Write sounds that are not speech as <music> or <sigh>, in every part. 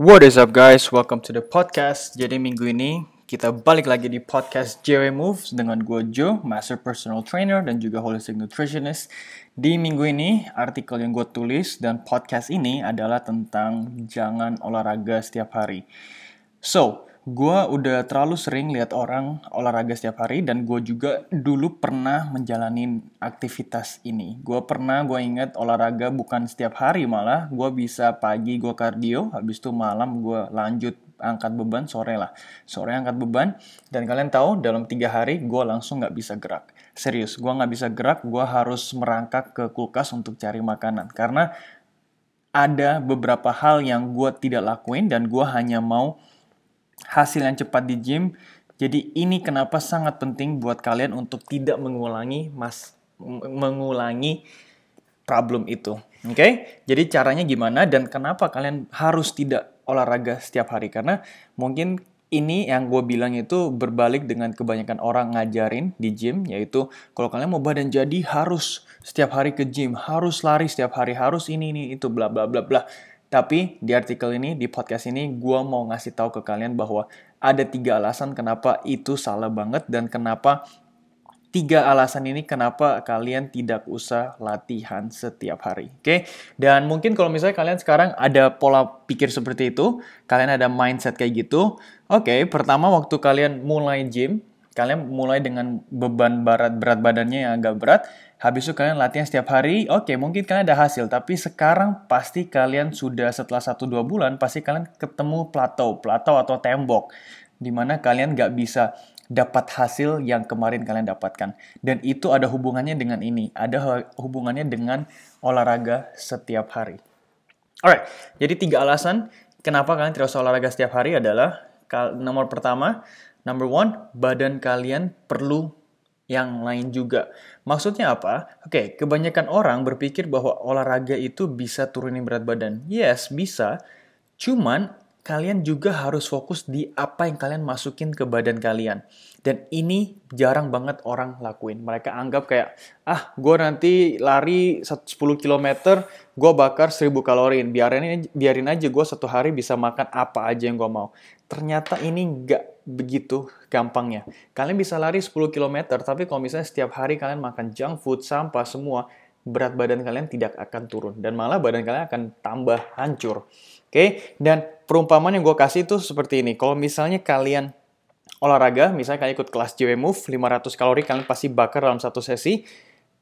What is up guys? Welcome to the podcast. Jadi minggu ini kita balik lagi di podcast JW Moves dengan gue Joe, Master Personal Trainer dan juga Holistic Nutritionist. Di minggu ini artikel yang gue tulis dan podcast ini adalah tentang jangan olahraga setiap hari. So, gue udah terlalu sering lihat orang olahraga setiap hari dan gue juga dulu pernah menjalani aktivitas ini. Gue pernah, gue inget olahraga bukan setiap hari malah, gue bisa pagi gue kardio, habis itu malam gue lanjut angkat beban sore lah. Sore angkat beban dan kalian tahu dalam tiga hari gue langsung nggak bisa gerak. Serius, gue nggak bisa gerak, gue harus merangkak ke kulkas untuk cari makanan karena ada beberapa hal yang gue tidak lakuin dan gue hanya mau hasil yang cepat di gym. Jadi ini kenapa sangat penting buat kalian untuk tidak mengulangi mas mengulangi problem itu. Oke? Okay? Jadi caranya gimana dan kenapa kalian harus tidak olahraga setiap hari? Karena mungkin ini yang gue bilang itu berbalik dengan kebanyakan orang ngajarin di gym, yaitu kalau kalian mau badan jadi harus setiap hari ke gym, harus lari setiap hari, harus ini ini itu bla bla bla bla. Tapi di artikel ini, di podcast ini, gue mau ngasih tahu ke kalian bahwa ada tiga alasan kenapa itu salah banget dan kenapa tiga alasan ini kenapa kalian tidak usah latihan setiap hari. Oke, okay? dan mungkin kalau misalnya kalian sekarang ada pola pikir seperti itu, kalian ada mindset kayak gitu. Oke, okay, pertama waktu kalian mulai gym, kalian mulai dengan beban berat berat badannya yang agak berat, Habis itu kalian latihan setiap hari, oke okay, mungkin kalian ada hasil, tapi sekarang pasti kalian sudah setelah 1-2 bulan, pasti kalian ketemu plateau, plateau atau tembok, di mana kalian nggak bisa dapat hasil yang kemarin kalian dapatkan. Dan itu ada hubungannya dengan ini, ada hubungannya dengan olahraga setiap hari. Alright, jadi tiga alasan kenapa kalian usah olahraga setiap hari adalah nomor pertama, number one, badan kalian perlu yang lain juga. Maksudnya apa? Oke, kebanyakan orang berpikir bahwa olahraga itu bisa turunin berat badan. Yes, bisa. Cuman kalian juga harus fokus di apa yang kalian masukin ke badan kalian. Dan ini jarang banget orang lakuin. Mereka anggap kayak, ah gue nanti lari 10 km, gue bakar 1000 kalori. Biarin, biarin aja gue satu hari bisa makan apa aja yang gue mau. Ternyata ini nggak begitu gampangnya. Kalian bisa lari 10 km, tapi kalau misalnya setiap hari kalian makan junk food, sampah, semua, berat badan kalian tidak akan turun. Dan malah badan kalian akan tambah hancur. Oke, dan perumpamaan yang gue kasih itu seperti ini. Kalau misalnya kalian olahraga, misalnya kalian ikut kelas JW Move, 500 kalori kalian pasti bakar dalam satu sesi,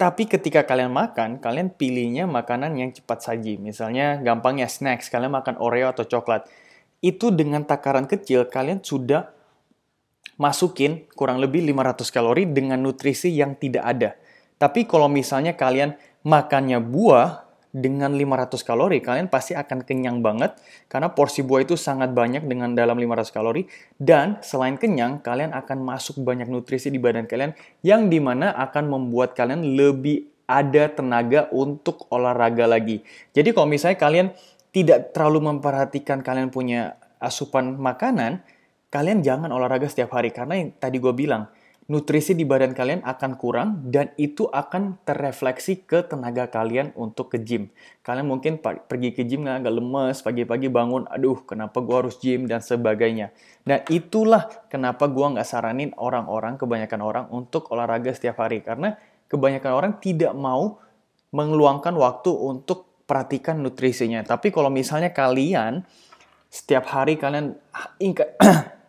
tapi ketika kalian makan, kalian pilihnya makanan yang cepat saji. Misalnya gampangnya snacks, kalian makan Oreo atau coklat. Itu dengan takaran kecil, kalian sudah masukin kurang lebih 500 kalori dengan nutrisi yang tidak ada. Tapi kalau misalnya kalian makannya buah, dengan 500 kalori kalian pasti akan kenyang banget karena porsi buah itu sangat banyak dengan dalam 500 kalori dan selain kenyang kalian akan masuk banyak nutrisi di badan kalian yang di mana akan membuat kalian lebih ada tenaga untuk olahraga lagi. Jadi kalau misalnya kalian tidak terlalu memperhatikan kalian punya asupan makanan, kalian jangan olahraga setiap hari karena yang tadi gue bilang nutrisi di badan kalian akan kurang dan itu akan terrefleksi ke tenaga kalian untuk ke gym. Kalian mungkin pergi ke gym agak lemes, pagi-pagi bangun, aduh kenapa gue harus gym dan sebagainya. Dan itulah kenapa gue nggak saranin orang-orang, kebanyakan orang untuk olahraga setiap hari. Karena kebanyakan orang tidak mau mengeluangkan waktu untuk perhatikan nutrisinya. Tapi kalau misalnya kalian setiap hari kalian ingat <clears throat>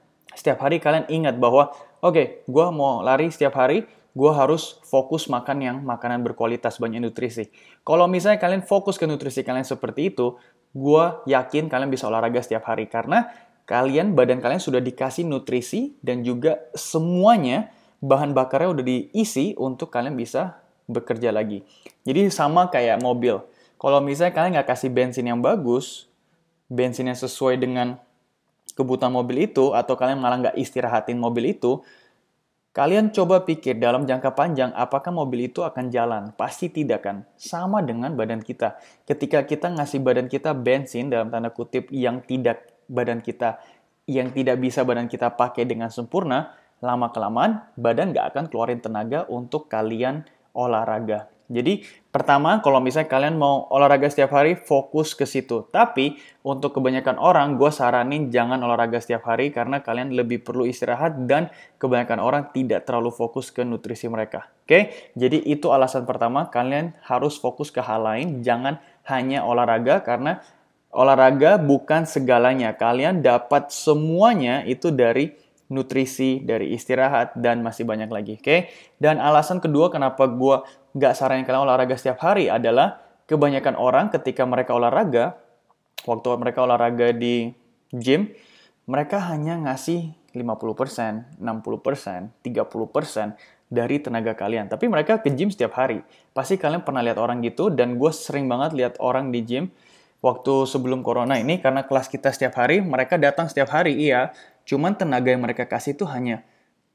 setiap hari kalian ingat bahwa oke, okay, gue mau lari setiap hari, gue harus fokus makan yang makanan berkualitas banyak nutrisi. Kalau misalnya kalian fokus ke nutrisi kalian seperti itu, gue yakin kalian bisa olahraga setiap hari karena kalian badan kalian sudah dikasih nutrisi dan juga semuanya bahan bakarnya udah diisi untuk kalian bisa bekerja lagi. Jadi sama kayak mobil. Kalau misalnya kalian nggak kasih bensin yang bagus, bensin yang sesuai dengan kebutuhan mobil itu atau kalian malah nggak istirahatin mobil itu, kalian coba pikir dalam jangka panjang apakah mobil itu akan jalan? Pasti tidak kan? Sama dengan badan kita. Ketika kita ngasih badan kita bensin dalam tanda kutip yang tidak badan kita yang tidak bisa badan kita pakai dengan sempurna, lama kelamaan badan nggak akan keluarin tenaga untuk kalian olahraga. Jadi pertama kalau misalnya kalian mau olahraga setiap hari fokus ke situ. Tapi untuk kebanyakan orang gue saranin jangan olahraga setiap hari karena kalian lebih perlu istirahat dan kebanyakan orang tidak terlalu fokus ke nutrisi mereka. Oke, jadi itu alasan pertama kalian harus fokus ke hal lain, jangan hanya olahraga karena olahraga bukan segalanya. Kalian dapat semuanya itu dari nutrisi, dari istirahat, dan masih banyak lagi. Oke, okay? dan alasan kedua kenapa gue nggak kalian olahraga setiap hari adalah kebanyakan orang ketika mereka olahraga, waktu mereka olahraga di gym, mereka hanya ngasih 50%, 60%, 30% dari tenaga kalian. Tapi mereka ke gym setiap hari. Pasti kalian pernah lihat orang gitu, dan gue sering banget lihat orang di gym waktu sebelum corona ini, karena kelas kita setiap hari, mereka datang setiap hari, iya, Cuman tenaga yang mereka kasih itu hanya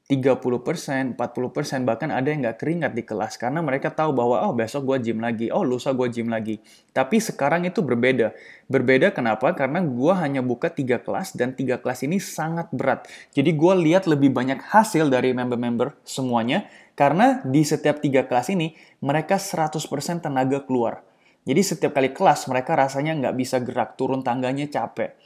30%, 40%, bahkan ada yang nggak keringat di kelas karena mereka tahu bahwa oh besok gue gym lagi, oh lusa gue gym lagi. Tapi sekarang itu berbeda. Berbeda kenapa? Karena gue hanya buka tiga kelas dan tiga kelas ini sangat berat. Jadi gue lihat lebih banyak hasil dari member-member semuanya karena di setiap tiga kelas ini mereka 100% tenaga keluar. Jadi setiap kali kelas mereka rasanya nggak bisa gerak, turun tangganya capek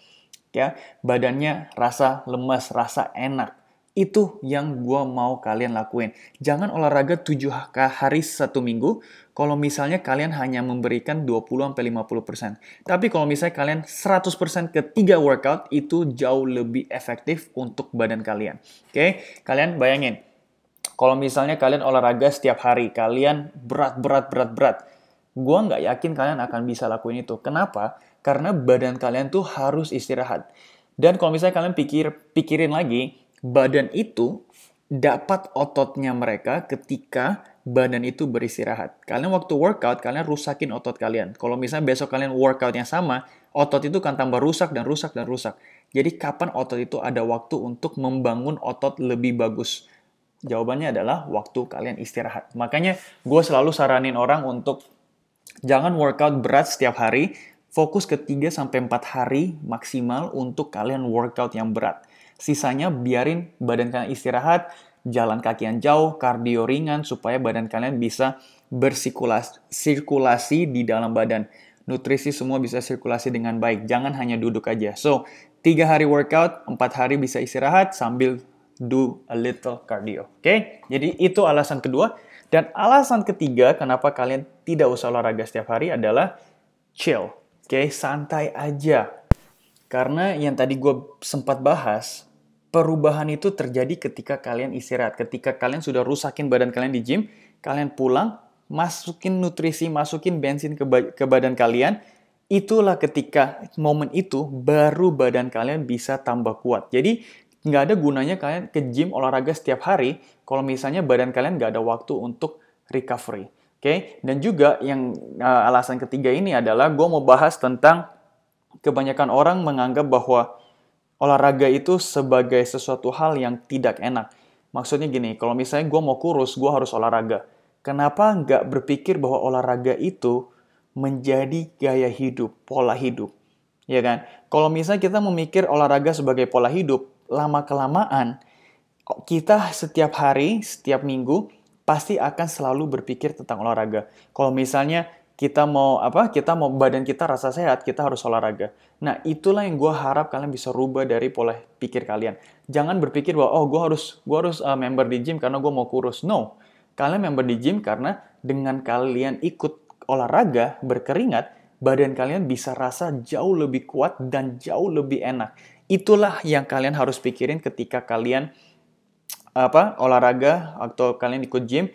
ya badannya rasa lemas, rasa enak. Itu yang gue mau kalian lakuin. Jangan olahraga 7 hari satu minggu kalau misalnya kalian hanya memberikan 20-50%. Tapi kalau misalnya kalian 100% ke 3 workout, itu jauh lebih efektif untuk badan kalian. Oke, kalian bayangin. Kalau misalnya kalian olahraga setiap hari, kalian berat, berat, berat, berat. Gue nggak yakin kalian akan bisa lakuin itu. Kenapa? Karena badan kalian tuh harus istirahat. Dan kalau misalnya kalian pikir pikirin lagi, badan itu dapat ototnya mereka ketika badan itu beristirahat. Kalian waktu workout, kalian rusakin otot kalian. Kalau misalnya besok kalian workout yang sama, otot itu kan tambah rusak dan rusak dan rusak. Jadi kapan otot itu ada waktu untuk membangun otot lebih bagus? Jawabannya adalah waktu kalian istirahat. Makanya gue selalu saranin orang untuk jangan workout berat setiap hari, Fokus ke 3 sampai 4 hari maksimal untuk kalian workout yang berat. Sisanya biarin badan kalian istirahat, jalan kaki yang jauh, kardio ringan supaya badan kalian bisa bersirkulasi di dalam badan. Nutrisi semua bisa sirkulasi dengan baik, jangan hanya duduk aja. So, 3 hari workout, 4 hari bisa istirahat sambil do a little cardio. Oke? Okay? Jadi itu alasan kedua. Dan alasan ketiga kenapa kalian tidak usah olahraga setiap hari adalah chill. Oke, santai aja. Karena yang tadi gue sempat bahas, perubahan itu terjadi ketika kalian istirahat. Ketika kalian sudah rusakin badan kalian di gym, kalian pulang, masukin nutrisi, masukin bensin ke, ba ke badan kalian, itulah ketika momen itu baru badan kalian bisa tambah kuat. Jadi nggak ada gunanya kalian ke gym olahraga setiap hari kalau misalnya badan kalian nggak ada waktu untuk recovery. Oke, okay? dan juga yang uh, alasan ketiga ini adalah gue mau bahas tentang kebanyakan orang menganggap bahwa olahraga itu sebagai sesuatu hal yang tidak enak. Maksudnya gini, kalau misalnya gue mau kurus, gue harus olahraga. Kenapa nggak berpikir bahwa olahraga itu menjadi gaya hidup, pola hidup? Ya kan? Kalau misalnya kita memikir olahraga sebagai pola hidup, lama-kelamaan, kita setiap hari, setiap minggu, pasti akan selalu berpikir tentang olahraga. Kalau misalnya kita mau apa? Kita mau badan kita rasa sehat, kita harus olahraga. Nah, itulah yang gue harap kalian bisa rubah dari pola pikir kalian. Jangan berpikir bahwa oh gue harus gue harus uh, member di gym karena gue mau kurus. No, kalian member di gym karena dengan kalian ikut olahraga berkeringat, badan kalian bisa rasa jauh lebih kuat dan jauh lebih enak. Itulah yang kalian harus pikirin ketika kalian apa olahraga atau kalian ikut gym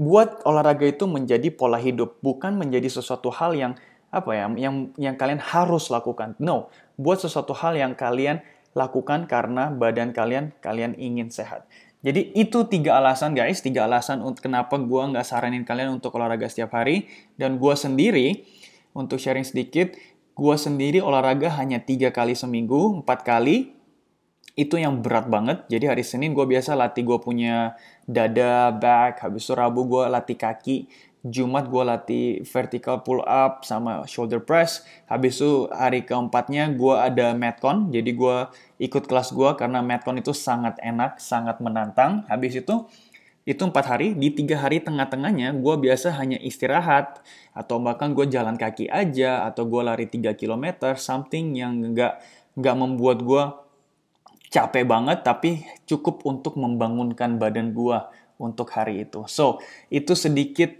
buat olahraga itu menjadi pola hidup bukan menjadi sesuatu hal yang apa ya yang yang kalian harus lakukan. No buat sesuatu hal yang kalian lakukan karena badan kalian kalian ingin sehat. Jadi itu tiga alasan guys tiga alasan untuk kenapa gue nggak saranin kalian untuk olahraga setiap hari. Dan gue sendiri untuk sharing sedikit gue sendiri olahraga hanya tiga kali seminggu empat kali itu yang berat banget. Jadi hari Senin gue biasa latih gue punya dada, back, habis itu Rabu gue latih kaki, Jumat gue latih vertical pull up sama shoulder press. Habis itu hari keempatnya gue ada Metcon, jadi gue ikut kelas gue karena Metcon itu sangat enak, sangat menantang. Habis itu itu empat hari di tiga hari tengah-tengahnya gue biasa hanya istirahat atau bahkan gue jalan kaki aja atau gue lari 3 km something yang nggak nggak membuat gue capek banget tapi cukup untuk membangunkan badan gue untuk hari itu. So itu sedikit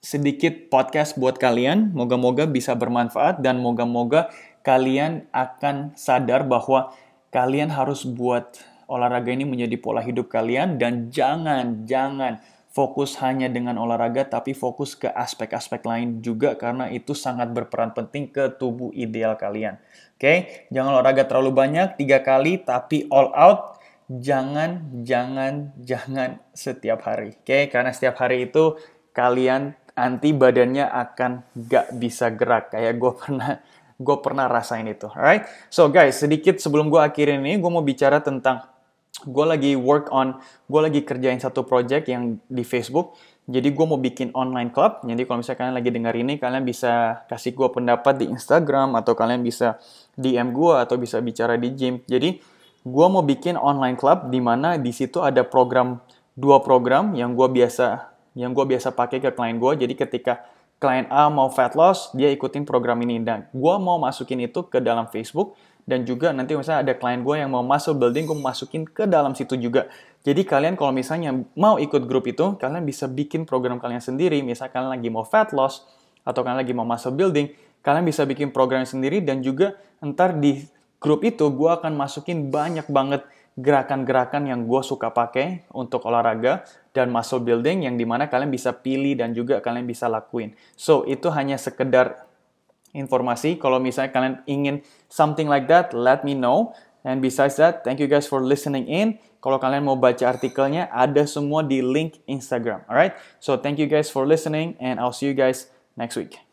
sedikit podcast buat kalian. Moga-moga bisa bermanfaat dan moga-moga kalian akan sadar bahwa kalian harus buat olahraga ini menjadi pola hidup kalian dan jangan jangan fokus hanya dengan olahraga tapi fokus ke aspek-aspek lain juga karena itu sangat berperan penting ke tubuh ideal kalian. Oke, okay? jangan olahraga terlalu banyak tiga kali tapi all out jangan jangan jangan setiap hari. Oke, okay? karena setiap hari itu kalian anti badannya akan gak bisa gerak kayak gue <laughs> pernah gue pernah rasain itu. Alright, so guys sedikit sebelum gue akhirin ini gue mau bicara tentang gue lagi work on, gue lagi kerjain satu project yang di Facebook. Jadi gue mau bikin online club. Jadi kalau misalnya kalian lagi dengar ini, kalian bisa kasih gue pendapat di Instagram atau kalian bisa DM gue atau bisa bicara di gym. Jadi gue mau bikin online club di mana di situ ada program dua program yang gue biasa yang gue biasa pakai ke klien gue. Jadi ketika klien A mau fat loss, dia ikutin program ini dan gue mau masukin itu ke dalam Facebook dan juga nanti misalnya ada klien gue yang mau masuk building, gue masukin ke dalam situ juga. Jadi kalian kalau misalnya mau ikut grup itu, kalian bisa bikin program kalian sendiri. Misalnya kalian lagi mau fat loss, atau kalian lagi mau masuk building, kalian bisa bikin program sendiri dan juga ntar di grup itu gue akan masukin banyak banget gerakan-gerakan yang gue suka pakai untuk olahraga dan muscle building yang di mana kalian bisa pilih dan juga kalian bisa lakuin. So, itu hanya sekedar informasi. Kalau misalnya kalian ingin something like that, let me know. And besides that, thank you guys for listening in. Kalau kalian mau baca artikelnya, ada semua di link Instagram. Alright? So thank you guys for listening and I'll see you guys next week.